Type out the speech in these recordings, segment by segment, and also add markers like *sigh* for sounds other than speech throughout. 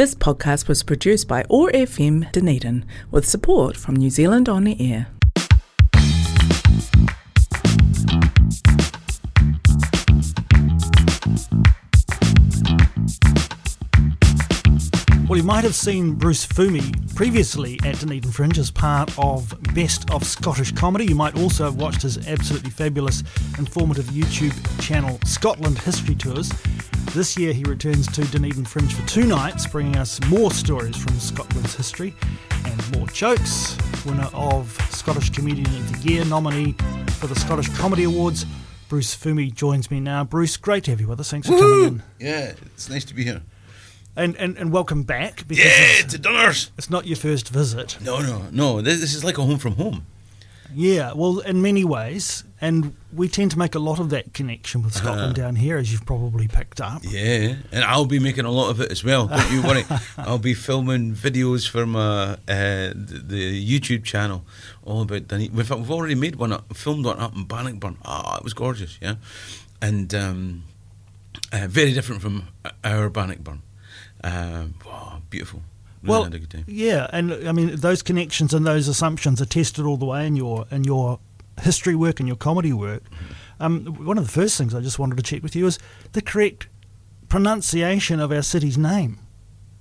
This podcast was produced by OAR FM Dunedin with support from New Zealand On the Air. Well, you might have seen Bruce Fummey previously at Dunedin Fringe as part of Best of Scottish Comedy. You might also have watched his absolutely fabulous, informative YouTube channel, Scotland History Tours. This year he returns to Dunedin Fringe for two nights, bringing us more stories from Scotland's history and more jokes. Winner of Scottish Comedian of the Year, nominee for the Scottish Comedy Awards. Bruce Fummey joins me now. Bruce, great to have you with us. Thanks for coming in. Yeah, it's nice to be here. And, and, and welcome back because Yeah, it's, to Dunners. it's not your first visit. No, no, no. This, this is like a home from home. Yeah, well, in many ways, and we tend to make a lot of that connection with Scotland down here, as you've probably picked up. Yeah, and I'll be making a lot of it as well. Don't you worry. *laughs* I'll be filming videos for my uh, the, the YouTube channel all about Dunedin. In fact, we've already made one, up, filmed one up in Bannockburn. Ah, it was gorgeous, yeah, and um, uh, very different from our Bannockburn. Um, wow, beautiful. Really Well, had a good time. yeah, and I mean those connections and those assumptions are tested all the way in your in your history work and your comedy work. Um, one of the first things I just wanted to check with you is the correct pronunciation of our city's name.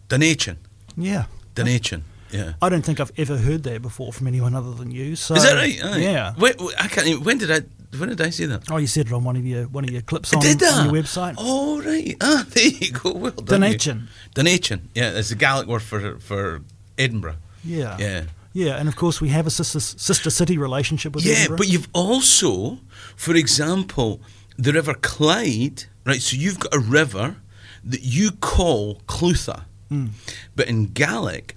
Donation, Yeah, donation. Yeah. I don't think I've ever heard that before from anyone other than you. So Is that right? Aye. Yeah. Wait, I can't. Even, when did I? When did I see that? Oh, you said it on one of your one of your clips on, did on your website. Oh right. *laughs* Ah, there you go. Well done. Donation. Donation. Yeah, it's the Gaelic word for for Edinburgh. Yeah. Yeah. Yeah, and of course we have a sister sister city relationship with Yeah, but you've also, for example, the River Clyde, right? So you've got a river that you call Clutha, Mm. but in Gaelic,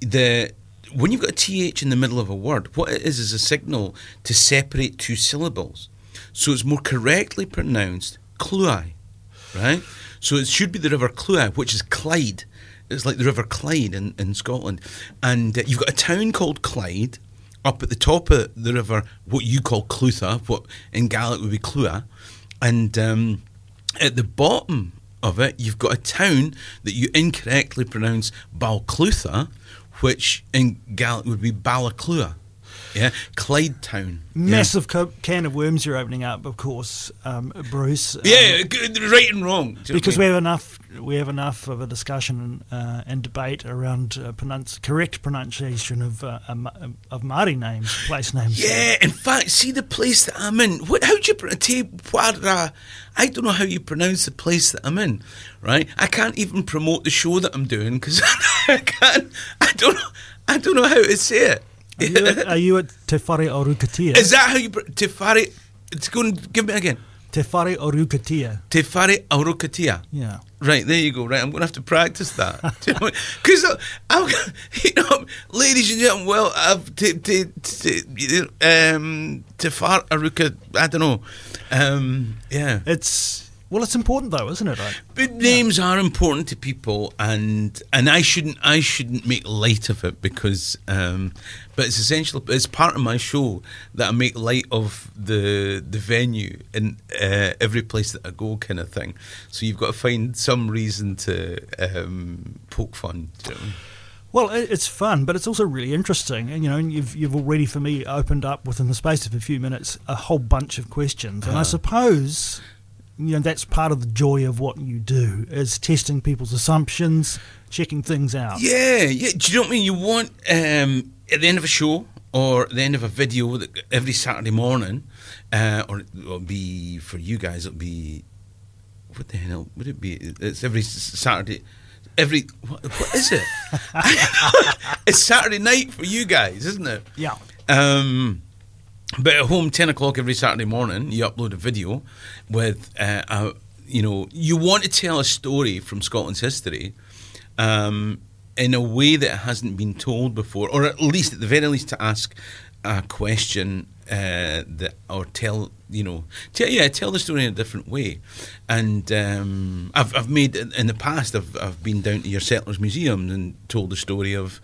the when you've got a th in the middle of a word, what it is is a signal to separate two syllables. So it's more correctly pronounced Cluai, right? So it should be the River Cluai, which is Clyde. It's like the River Clyde in, in Scotland. And uh, you've got a town called Clyde up at the top of the river, what you call Clutha, what in Gaelic would be Clua. And um, at the bottom of it, you've got a town that you incorrectly pronounce Balclutha, which in Gaelic would be Balaclua. Yeah, Clyde Town. Yeah. Massive co- can of worms you're opening up, of course, um, Bruce. um, Yeah, right and wrong. Do you know what because we have enough we have enough of a discussion uh, and debate around uh, pronounce, correct pronunciation of uh, um, of Māori names, place names. Yeah, in fact, see the place that I'm in. What, how do you pronounce? Wara? I don't know how you pronounce the place that I'm in. Right? I can't even promote the show that I'm doing because *laughs* I can't. I don't. know- I don't know how to say it. Are you, at, are you at Te Whare? Is that how you? pr- It's going. Give me again. Te Whare o Rukutia. Te Whare Aurokatia. Yeah. Right, there you go. Right, I'm going to have to practice that. *laughs* Because I'm, *laughs* you know, ladies and gentlemen, well, I've to to to um to far aruka. I don't know. Um, yeah, It's well, it's important though, isn't it? Like, but names are important to people, and and I shouldn't I shouldn't make light of it because, um, but it's essential. It's part of my show that I make light of the the venue and uh, every place that I go, kind of thing. So you've got to find some reason to um, poke fun. You know what I mean? Well, it's fun, but it's also really interesting. And you know, you've you've already for me opened up within the space of a few minutes a whole bunch of questions, and I Uh-huh. suppose you know that's part of the joy of what you do is testing people's assumptions, checking things out. Yeah, yeah. Do you know what I mean? You want um, at the end of a show or at the end of a video that every Saturday morning, uh, or it'll be for you guys. It'll be what the hell would it be? It's every Saturday. Every what, what is it? *laughs* it's Saturday night for you guys, isn't it? Yeah. Um, but at home, ten o'clock every Saturday morning, you upload a video with, uh, a, you know, you want to tell a story from Scotland's history um, in a way that hasn't been told before, or at least, at the very least, to ask a question uh, that, or tell, you know, tell yeah, tell the story in a different way. And um, I've I've made in the past, I've I've been down to your settlers museum and told the story of,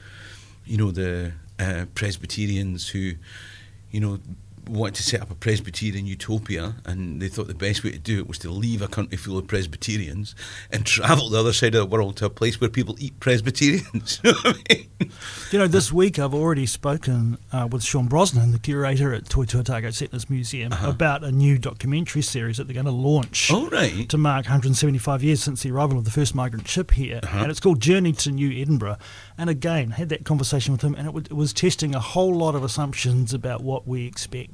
you know, the uh, Presbyterians who, you know, wanted to set up a Presbyterian utopia, and they thought the best way to do it was to leave a country full of Presbyterians and travel the other side of the world to a place where people eat Presbyterians. *laughs* you know I mean? You know, this week I've already spoken uh, with Sean Brosnahan, the curator at Toitū Otago Settlers Museum, Uh-huh. about a new documentary series that they're going to launch Oh, right. to mark 175 years since the arrival of the first migrant ship here. Uh-huh. And it's called Journey to New Edinburgh. And again, had that conversation with him, and it, w- it was testing a whole lot of assumptions about what we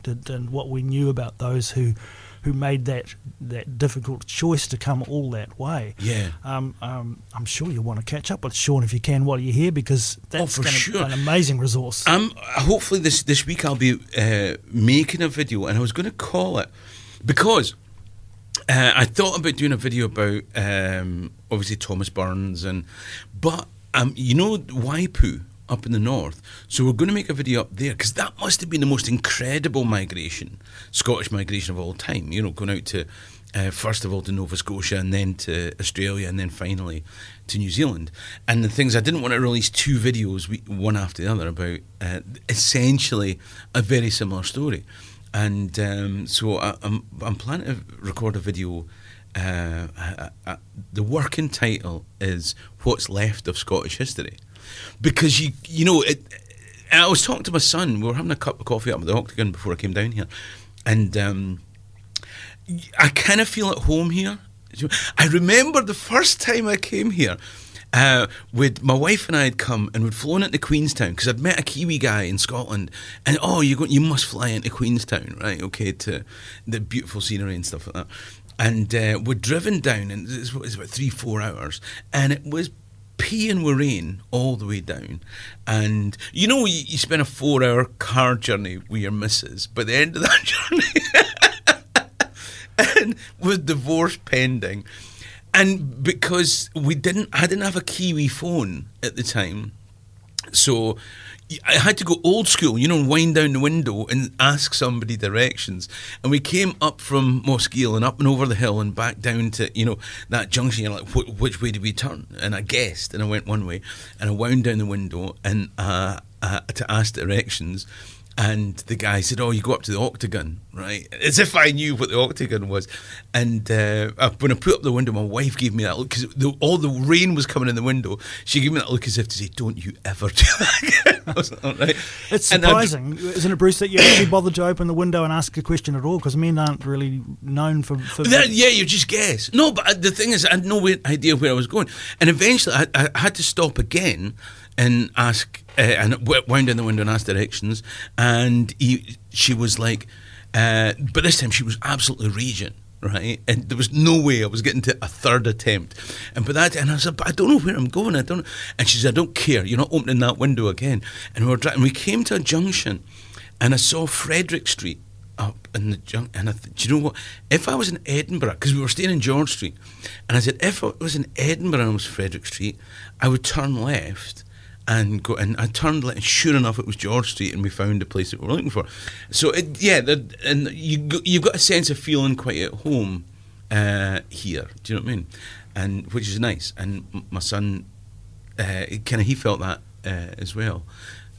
expected and what we knew about those who. Who made that that difficult choice to come all that way? Yeah. Um, um, I'm sure you'll want to catch up with Sean if you can while you're here because that's Oh, gonna sure. an amazing resource. Um, hopefully this this week I'll be uh, making a video, and I was going to call it because uh, I thought about doing a video about um, obviously Thomas Burns and, but um, you know Waipu up in the north, so we're going to make a video up there because that must have been the most incredible migration, Scottish migration of all time. You know, going out to. Uh, first of all to Nova Scotia and then to Australia and then finally to New Zealand. And the things I didn't want to release two videos one after the other about uh, essentially a very similar story. And um, so I, I'm, I'm planning to record a video. Uh, uh, uh, the working title is "What's Left of Scottish History," because you you know it. I was talking to my son. We were having a cup of coffee up at the Octagon before I came down here, and um, I kind of feel at home here. I remember the first time I came here. Uh, with my wife and I had come and we'd flown into Queenstown because I'd met a Kiwi guy in Scotland, and oh, you you must fly into Queenstown, right? Okay, to the beautiful scenery and stuff like that. And uh, we'd driven down, and it's, it's about three, four hours, and it was peeing with rain all the way down. And you know, you, you spend a four-hour car journey with your missus. but the end of that *laughs* journey, and with divorce pending. And because we didn't, I didn't have a Kiwi phone at the time, so I had to go old school, you know, wind down the window and ask somebody directions. And we came up from Mosgiel and up and over the hill and back down to, you know, that junction. You're like, which way do we turn? And I guessed, and I went one way, and I wound down the window and uh, uh, to ask directions. And the guy said, "Oh, you go up to the octagon, right?" As if I knew what the octagon was. And uh, uh, when I put up the window, my wife gave me that look because all the rain was coming in the window. She gave me that look as if to say, "Don't you ever do that." again." I was like, "All right." It's And surprising, isn't it, Bruce, that you actually bothered to open the window and ask a question at all? Because men aren't really known for. for That, yeah, you just guess. No, but uh, the thing is, I had no idea where I was going, and eventually I, I had to stop again and ask, uh, and wound down the window and asked directions, and he, she was like, uh, but this time she was absolutely raging. Right, and there was no way I was getting to a third attempt, and by that, and I said, "But I don't know where I'm going. I don't." know." And she said, "I don't care. You're not opening that window again." And we were driving. We came to a junction, and I saw Frederick Street up in the junk. And I th- do you know what? If I was in Edinburgh, because we were staying in George Street, and I said, if I was in Edinburgh and it was Frederick Street, I would turn left and go. And I turned and sure enough, it was George Street, and we found the place that we were looking for. So it, yeah, and you you've got a sense of feeling quite at home uh, here. Do you know what I mean? And which is nice. And my son, uh, kind of, he felt that uh, as well.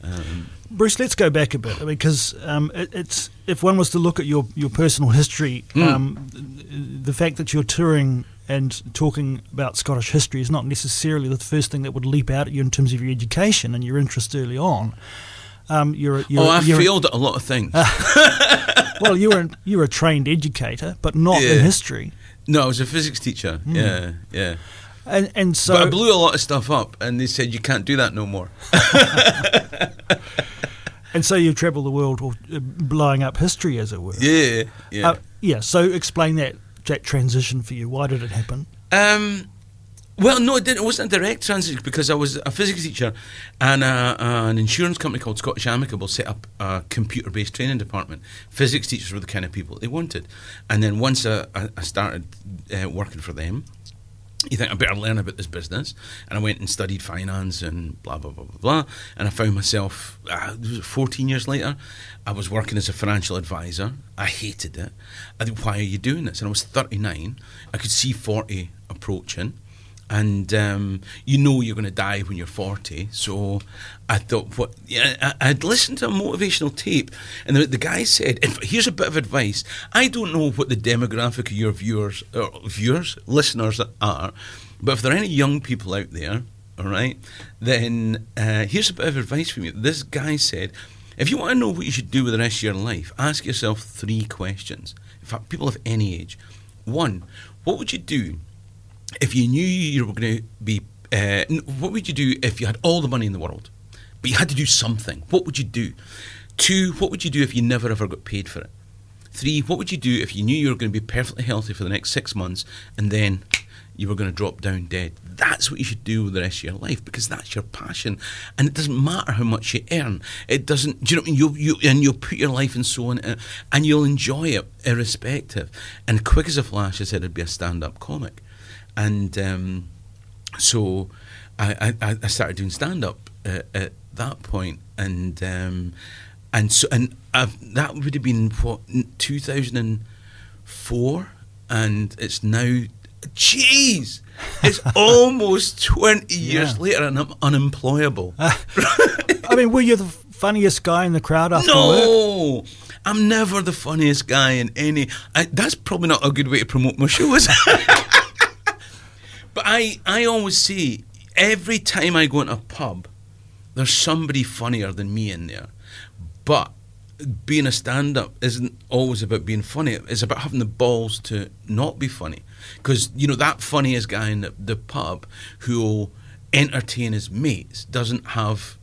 Um, Bruce, let's go back a bit because um, it, it's if one was to look at your, your personal history, Mm. um, the fact that you're touring and talking about Scottish history is not necessarily the first thing that would leap out at you in terms of your education and your interest early on. Um, you're, you're, oh, I you're, failed at a lot of things. *laughs* *laughs* well, you were you're a trained educator, but not in history, No, I was a physics teacher. Yeah, yeah. and and so but I blew a lot of stuff up, and they said you can't do that no more. *laughs* and so you travel the world, uh, blowing up history, as it were. Yeah, yeah. Uh, yeah. So explain that that transition for you. Why did it happen? Um, well, no, it, didn't, it wasn't a direct transition because I was a physics teacher, and uh, an insurance company called Scottish Amicable set up a computer-based training department. Physics teachers were the kind of people they wanted, and then once I, I I started uh, working for them. You think I better learn about this business, and I went and studied finance and blah blah blah blah blah. And I found myself, uh, 14 years later, I was working as a financial advisor. I hated it. I think, why are you doing this? And I was 39. I could see 40 approaching, and um, you know you're going to die when you're 40. So I thought, what? Yeah, I, would listened to a motivational tape, and the, the guy said, "Here's a bit of advice. I don't know what the demographic of your viewers, or viewers, listeners are, but if there are any young people out there, all right, then uh, here's a bit of advice from you. This guy said." If you want to know what you should do with the rest of your life, ask yourself three questions. In fact, people of any age. One, what would you do if you knew you were going to be, uh, what would you do if you had all the money in the world, but you had to do something? What would you do? Two, what would you do if you never ever got paid for it? Three, what would you do if you knew you were going to be perfectly healthy for the next six months and then you were going to drop down dead? That's what you should do with the rest of your life because that's your passion, and it doesn't matter how much you earn. It doesn't. Do you know what I mean? You you and you'll put your life and so on, and you'll enjoy it irrespective. And quick as a flash, I said it'd be a stand-up comic and um, so I, I, I, started doing stand up uh, at that point, and um, and so and I've, that would have been what two thousand and four, and it's now. Jeez, it's *laughs* almost twenty years yeah. later, and I'm unemployable. *laughs* I mean, were you the funniest guy in the crowd after no. work? I'm never the funniest guy in any. I, that's probably not a good way to promote my show, is it? *laughs* But I, I always say every time I go into a pub, there's somebody funnier than me in there. But being a stand up isn't always about being funny. It's about having the balls to not be funny. Because, you know, that funniest guy in the, the pub who'll entertain his mates doesn't have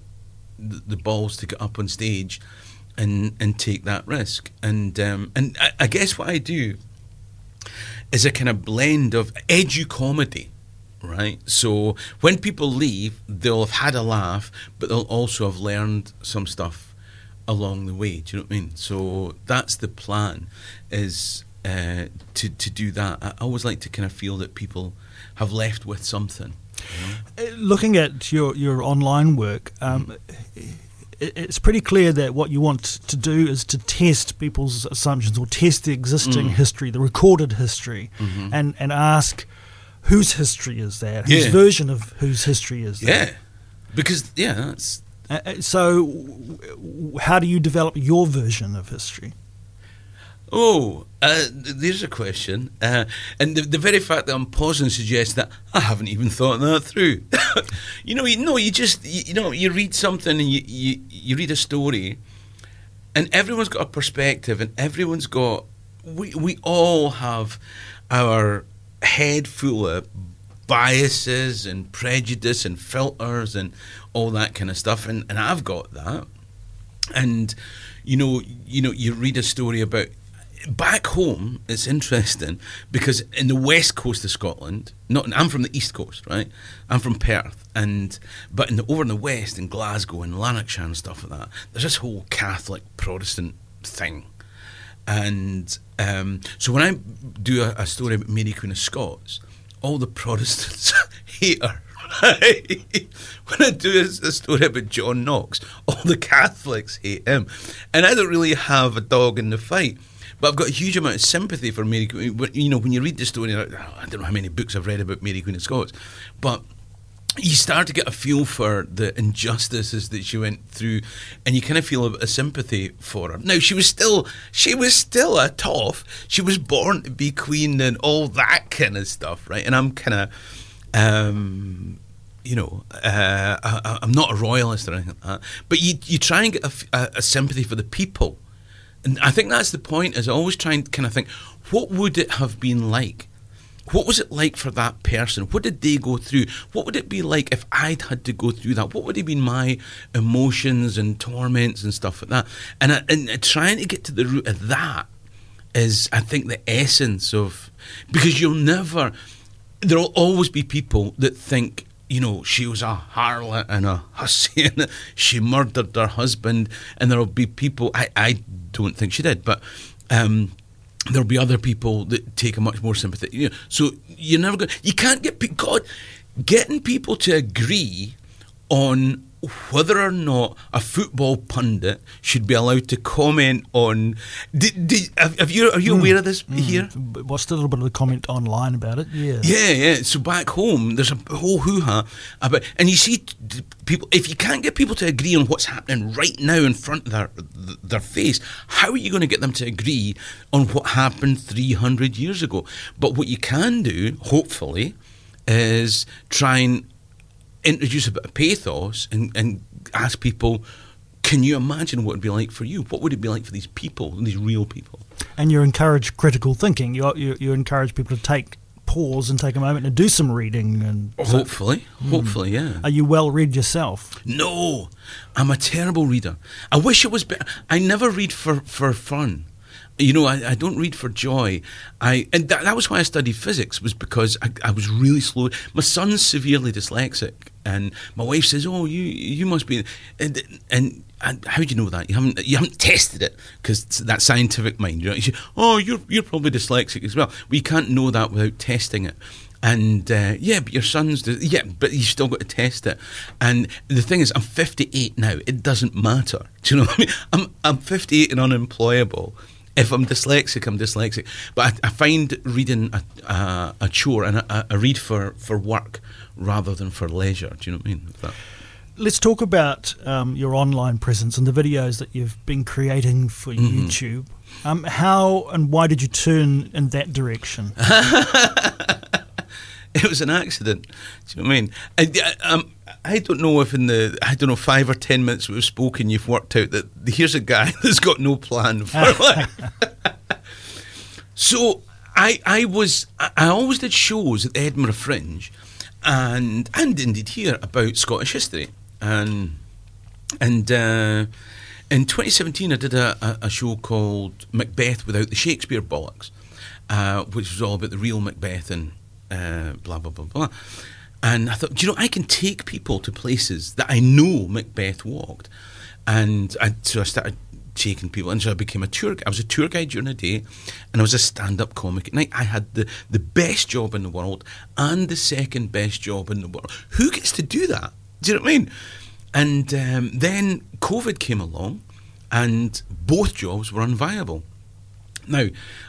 the, the, balls to get up on stage and, and take that risk. And, um, and I, I guess what I do is a kind of blend of edu comedy right? So when people leave, they'll have had a laugh, but they'll also have learned some stuff along the way. Do you know what I mean? So that's the plan, is uh, to to do that. I always like to kind of feel that people have left with something. You know? Uh, looking at your your online work. Um, mm. It's pretty clear that what you want to do is to test people's assumptions or test the existing mm. history, the recorded history, mm-hmm. and, and ask whose history is that? Whose yeah. version of whose history is that? Yeah, because yeah, that's. Uh, uh so, how do you develop your version of history? Oh, uh, there's a question, uh, and the, the, very fact that I'm pausing suggests that I haven't even thought that through. *laughs* you know, you know, you just you, you, know, you read something and you, you you read a story, and everyone's got a perspective, and everyone's got we we all have our head full of biases and prejudice and filters and all that kind of stuff and, and I've got that. And you know you know you read a story about back home it's interesting because in the west coast of Scotland not I'm from the east coast right? I'm from Perth and but in the over in the west in Glasgow and Lanarkshire and stuff like that there's this whole Catholic Protestant thing and um, so when I do a, a, story about Mary Queen of Scots, all the Protestants *laughs* hate her. *laughs* when I do a, a, story about John Knox, all the Catholics hate him. And I don't really have a dog in the fight. But I've got a huge amount of sympathy for Mary Queen. You know, when you read the story, I don't know how many books I've read about Mary Queen of Scots, but you start to get a feel for the injustices that she went through, and you kind of feel a, a sympathy for her. Now she was still she was still a toff. She was born to be queen and all that kind of stuff, right? And I'm kind of, um, you know, uh, I, am not a royalist or anything like that, but you you try and get a, a, a sympathy for the people, and I think that's the point. Is always try and kind of think, what would it have been like? What was it like for that person? What did they go through? What would it be like if I'd had to go through that? What would have been my emotions and torments and stuff like that? And, and trying to get to the root of that is, I think, the essence of because you'll never. There'll always be people that think you know, she was a harlot and a *laughs* hussy and she murdered her husband. And there'll be people, I, I don't think she did, but um, there'll be other people that take a much more sympathetic. You know, so you're never going. You can't get God getting people to agree on whether or not a football pundit should be allowed to comment on. Did, did, have, you are you aware of this here? Mm. Watched a little bit of the comment online about it. Yeah. Yeah, yeah. So back home, there's a whole hoo ha about, and you see people. If you can't get people to agree on what's happening right now in front of their their face, how are you going to get them to agree on what happened 300 years ago? But what you can do, hopefully, is try and introduce a bit of pathos and, and ask people. Can you imagine what it would be like for you? What would it be like for these people, these real people? And you encourage critical thinking. You, you, you encourage people to take pause and take a moment and do some reading. And so- Hopefully, hmm. hopefully, yeah. are you well read yourself? No, I'm a terrible reader. I wish it was better. I never read for, for fun. You know, I, I don't read for joy. I and that, that was why I studied physics was because I, I was really slow. My son's severely dyslexic, and my wife says, "Oh, you you must be." And and, and how do you know that? You haven't you haven't tested it because that scientific mind. You know, you say, "Oh, you're you're probably dyslexic as well." We can't know that without testing it. And uh, yeah, but your son's yeah, but you still got to test it. And the thing is, I'm 58 now. It doesn't matter. *laughs* Do you know what I mean? I'm I'm 58 and unemployable. *laughs* If I'm dyslexic, I'm dyslexic. But I, I find reading a, a, a chore and I, I read for, for work rather than for leisure. Do you know what I mean? That- Let's talk about um, your online presence and the videos that you've been creating for Mm-hmm. YouTube. Um, how and why did you turn in that direction? *laughs* it was an accident. Do you know what I mean? I, I, um, I don't know if in the I don't know five or ten minutes we've spoken, you've worked out that here's a guy *laughs* that's got no plan for *laughs* life. so I I was I always did shows at the Edinburgh Fringe, and and indeed here about Scottish history and and. Uh, in 2017, I did a, a, a show called Macbeth Without the Shakespeare Bollocks, uh, which was all about the real Macbeth and uh, blah, blah, blah, blah. And I thought, do you know, I can take people to places that I know Macbeth walked. And I, so I started taking people, and so I became a tour guide. I was a tour guide during the day, and I was a stand up comic at night. I had the, the best job in the world and the second best job in the world. Who gets to do that? Do you know what I mean? And um, then COVID came along, and both jobs were unviable. Now,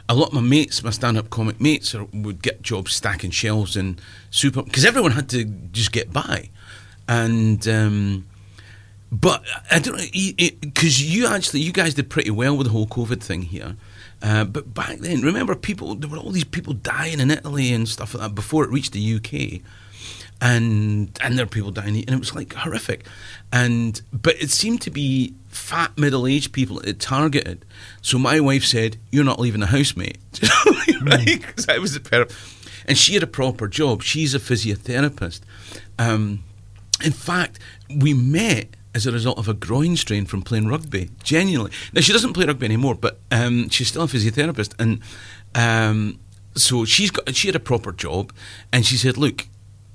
a lot of my mates, my stand-up comic mates, are, would get jobs stacking shelves in super because everyone had to just get by, and um, but I don't know because you actually you guys did pretty well with the whole COVID thing here. Uh, but back then, remember people there were all these people dying in Italy and stuff like that before it reached the UK and and there are people dying, and it was like horrific. And but it seemed to be fat middle aged people it targeted. So my wife said, "You're not leaving the house, mate," Do *laughs* you know what I mean? right? *laughs* Because I was a pair and she had a proper job. She's a physiotherapist. Um, in fact, we met as a result of a groin strain from playing rugby. Genuinely, now she doesn't play rugby anymore, but um, she's still a physiotherapist, and um, so she's got she had a proper job, and she said, "Look."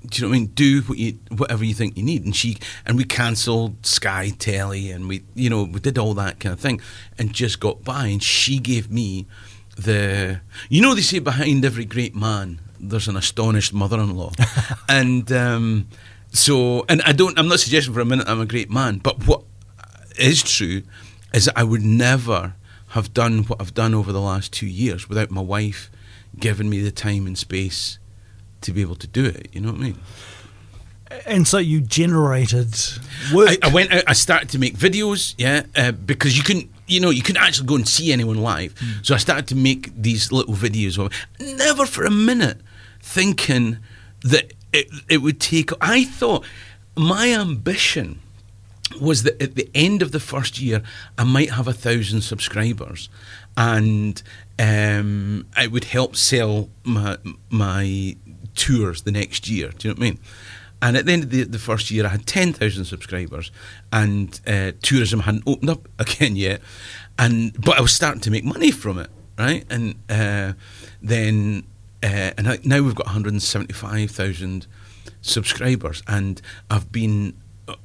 Do you know what I mean? Do what you, whatever you think you need, and she and we cancelled Sky Telly, and we, you know, we did all that kind of thing, and just got by. And she gave me the, you know, they say behind every great man there's an astonished mother-in-law, *laughs* and um, so, and I don't, I'm not suggesting for a minute I'm a great man, but what is true is that I would never have done what I've done over the last two years without my wife giving me the time and space to be able to do it. You know what I mean? And so you generated work. I, I went out. I started to make videos, yeah, uh, because you couldn't, you know, you couldn't actually go and see anyone live. So I started to make these little videos of. Never for a minute thinking that it, it would take. I thought my ambition was that at the end of the first year, I might have a thousand subscribers, and um, I would help sell my my tours the next year. Do you know what I mean? And at the end of the, the first year, I had 10,000 subscribers, and uh, tourism hadn't opened up *laughs* again yet. And but I was starting to make money from it, right? And uh, then uh, and I, now we've got 175,000 subscribers, and I've been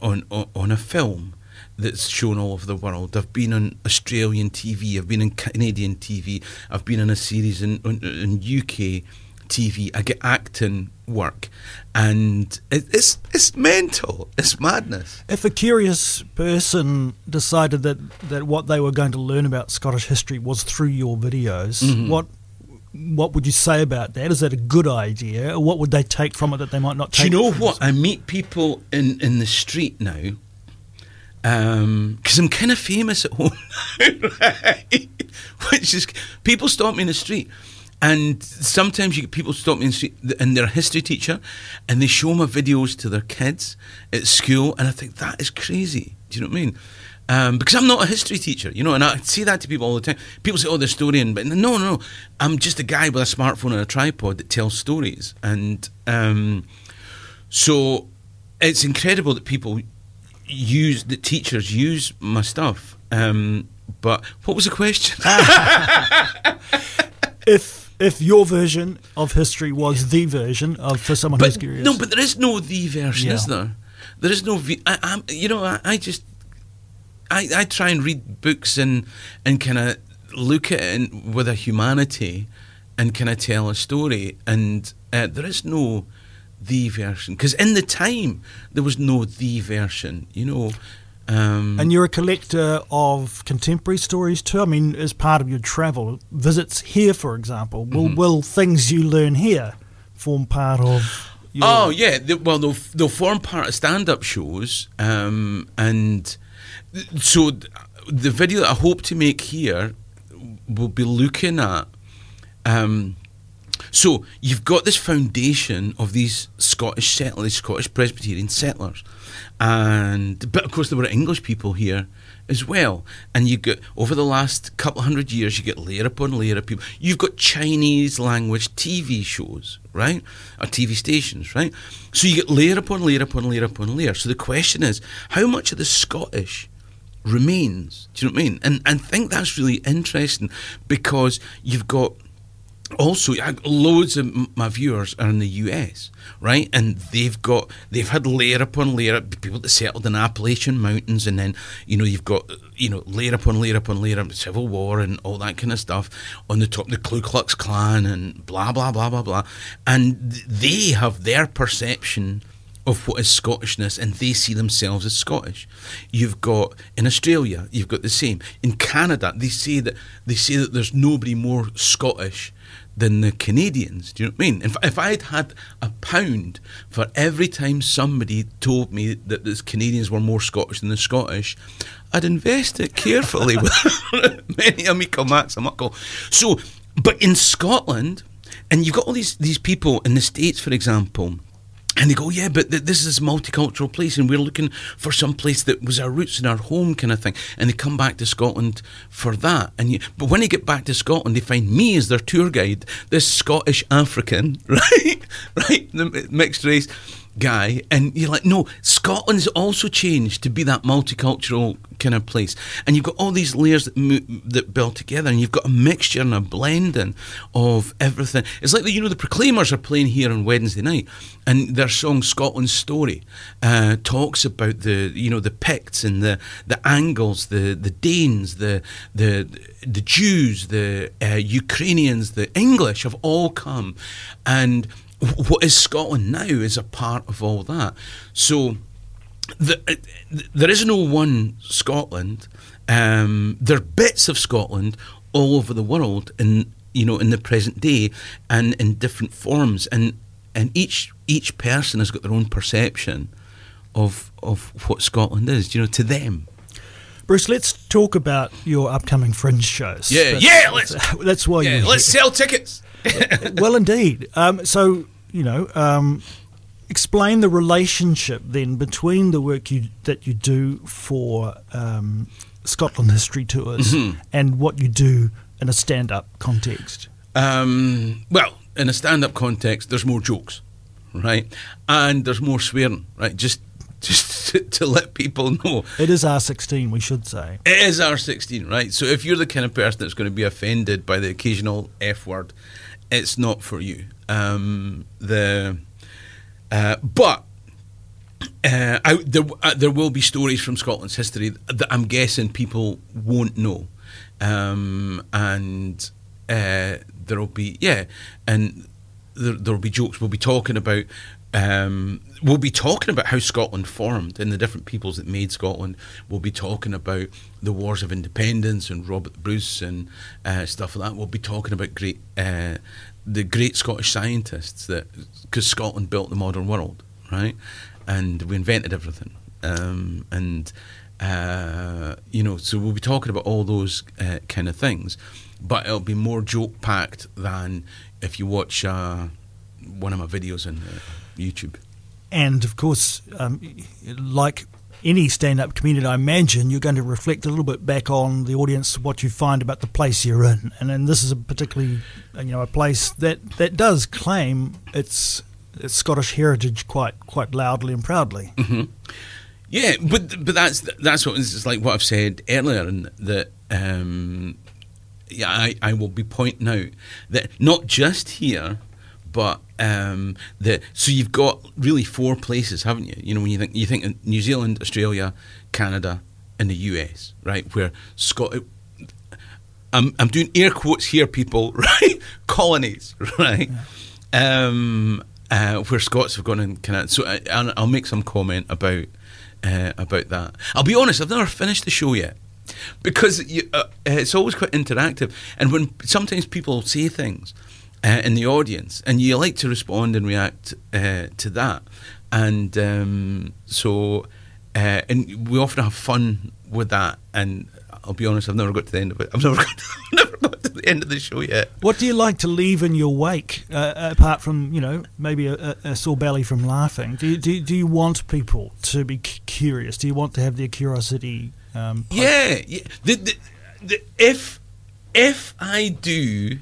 on, on on a film that's shown all over the world. I've been on Australian TV. I've been on Canadian TV. I've been on a series in, in, in UK TV, I get acting work, and it, it's it's mental. It's madness. If a curious person decided that, that what they were going to learn about Scottish history was through your videos, Mhm. what what would you say about that? Is that a good idea? What would they take from it that they might not Do take? you know what? I meet people in, in the street now because I'm kind of famous at home *laughs* right? Which is people stop me in the street, and sometimes you get people stop me the street, and they're a history teacher, and they show my videos to their kids at school, and I think that is crazy. Do you know what I mean? Um, because I'm not a history teacher, you know, and I say that to people all the time. People say, "Oh, the historian," but no, no, no. I'm just a guy with a smartphone and a tripod that tells stories, and um, so it's incredible that people use that teachers use my stuff. Um, but what was the question? *laughs* If if your version of history was the version of for someone who's but curious, no, but there is no the version, is there? There is no. V- I, I'm, you know, I, I just, I, I try and read books and and kind of look at it in, with a humanity and kind of tell a story, and uh, there is no the version because in the time there was no the version, you know. Um, And you're a collector of contemporary stories too. I mean, as part of your travel visits here, for example, will Mm-hmm. will things you learn here form part of? Your, Oh yeah, they, well they'll they'll form part of stand-up shows, um, and so the video that I hope to make here will be looking at. Um, so you've got this foundation of these Scottish settlers, Scottish Presbyterian settlers, and but of course there were English people here as well. And you get over the last couple hundred years, you get layer upon layer of people. You've got Chinese language TV shows, right, or TV stations, right. So you get layer upon layer upon layer upon layer. So the question is, how much of the Scottish remains? Do you know what I mean? And and think that's really interesting because you've got Oh, also loads of my viewers are in the US, right? And they've got they've had layer upon layer of people that settled in Appalachian mountains, and then you know you've got you know layer upon layer upon layer of Civil War and all that kind of stuff on the top, the Ku Klux Klan and blah blah blah blah blah, and they have their perception of what is Scottishness and they see themselves as Scottish. You've got in Australia, you've got the same. In Canada, they say that they say that there's nobody more Scottish than the Canadians. Do you know what I mean? If, if I'd had a pound for every time somebody told me that the Canadians were more Scottish than the Scottish, I'd invest it carefully *laughs* with many a meikle max a muckle. So, but in Scotland, and you've got all these these people in the States, for example, and they go, yeah, but th- this is a multicultural place, and we're looking for some place that was our roots and our home, kind of thing. And they come back to Scotland for that. And you, but when they get back to Scotland, they find me as their tour guide, this Scottish African, *laughs* right, right, the mixed race guy, and you're like, no, Scotland's also changed to be that multicultural kind of place, and you've got all these layers that mo- that build together, and you've got a mixture and a blending of everything. It's like the, you know the Proclaimers are playing here on Wednesday night, and their song "Scotland's Story" uh, talks about the you know the Picts and the the Angles, the the Danes, the the the Jews, the uh, Ukrainians, the English have all come, and what is Scotland now is a part of all that. So the, uh, there is no one Scotland. Um, there are bits of Scotland all over the world, in you know, in the present day, and in different forms, and and each each person has got their own perception of of what Scotland is. You know, to them. Bruce, let's talk about your upcoming fringe shows. Yeah, That's- yeah, let's- *laughs* That's, why Yeah, you're let's here. sell tickets. *laughs* well, indeed. Um, so you know, um, explain the relationship then between the work you that you do for um, Scotland history tours Mm-hmm. and what you do in a stand-up context. Um, well, in a stand-up context, there's more jokes, right, and there's more swearing, right. Just, *laughs* just to, to let people know, It is R16, we should say. it is R16, right. So if you're the kind of person that's going to be offended by the occasional F word, it's not for you. Um, the, uh, but. Uh, I, there, uh, there will be stories from Scotland's history that I'm guessing people won't know, um, and uh, there will be yeah, and there, there'll be jokes. We'll be talking about. Um, we'll be talking about how Scotland formed and the different peoples that made Scotland. We'll be talking about the wars of independence and Robert Bruce and uh, stuff like that. We'll be talking about great uh, the great Scottish scientists that because Scotland built the modern world, right? And we invented everything. Um, and uh, you know, so we'll be talking about all those uh, kind of things, but it'll be more joke packed than if you watch uh, one of my videos on uh, YouTube. And of course, um, like any stand-up comedian, I imagine you're going to reflect a little bit back on the audience, what you find about the place you're in, and then this is a particularly, you know, a place that, that does claim its, its Scottish heritage quite quite loudly and proudly. Mm-hmm. Yeah, but but that's that's what like what I've said earlier, and that um, yeah, I, I will be pointing out that not just here, but um, that so you've got really four places, haven't you? You know, when you think you think New Zealand, Australia, Canada, and the US, right, where Scott, I'm I'm doing air quotes here, people, *laughs* right? Colonies, right? Yeah. Um, uh, where Scots have gone and kind of so I, I'll make some comment about uh, about that. I'll be honest, I've never finished the show yet because you, uh, it's always quite interactive. And when sometimes people say things uh, in the audience, and you like to respond and react uh, to that, and um, so uh, and we often have fun with that. And I'll be honest, I've never got to the end of it. I've *laughs* never got to, never got to the end of the show yet. What do you like to leave in your wake, uh, apart from you know maybe a, a, sore belly from laughing? Do you, do, do you want people to be curious? Do you want to have their curiosity? Um, yeah, yeah. The, the, the, if if I do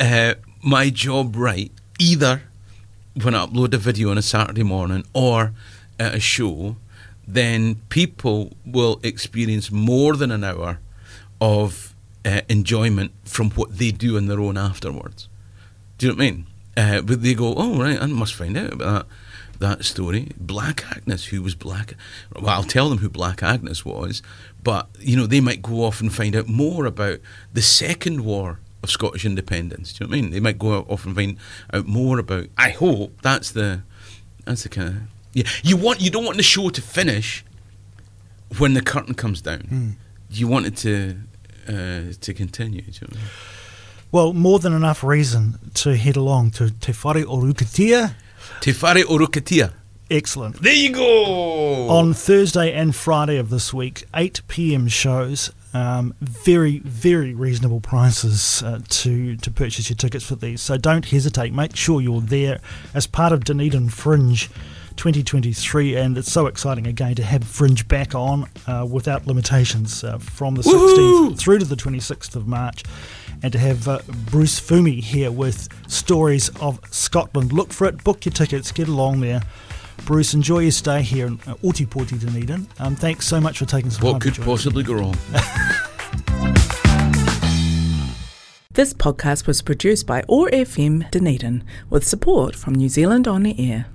uh, my job right, either when I upload a video on a Saturday morning or at a show, then people will experience more than an hour of uh, enjoyment from what they do on their own afterwards. Do you know what I mean? Uh, but they go, oh right, I must find out about that that story. Black Agnes, who was Black? Well, I'll tell them who Black Agnes was, but you know they might go off and find out more about the Second War of Scottish independence. Do you know what I mean? They might go off and find out more about. I hope that's the that's the kind of yeah. You want you don't want the show to finish when the curtain comes down. Mm. You want it to uh, to continue. You know? Well, more than enough reason to head along to Te Whare o Rukutia. Te Whare o Rukutia. Excellent. There you go. On Thursday and Friday of this week, 8 p.m. shows. Um, very, very reasonable prices uh, to to purchase your tickets for these. So don't hesitate. Make sure you're there as part of Dunedin Fringe 2023, and it's so exciting again to have Fringe back on uh, without limitations uh, from the 16th through to the 26th of March, and to have uh, Bruce Fummey here with stories of Scotland. Look for it, book your tickets, get along there. Bruce, enjoy your stay here in uh, Dunedin. Um, thanks so much for taking some what time. What could possibly go wrong? *laughs* this podcast was produced by OAR FM Dunedin with support from New Zealand On the Air.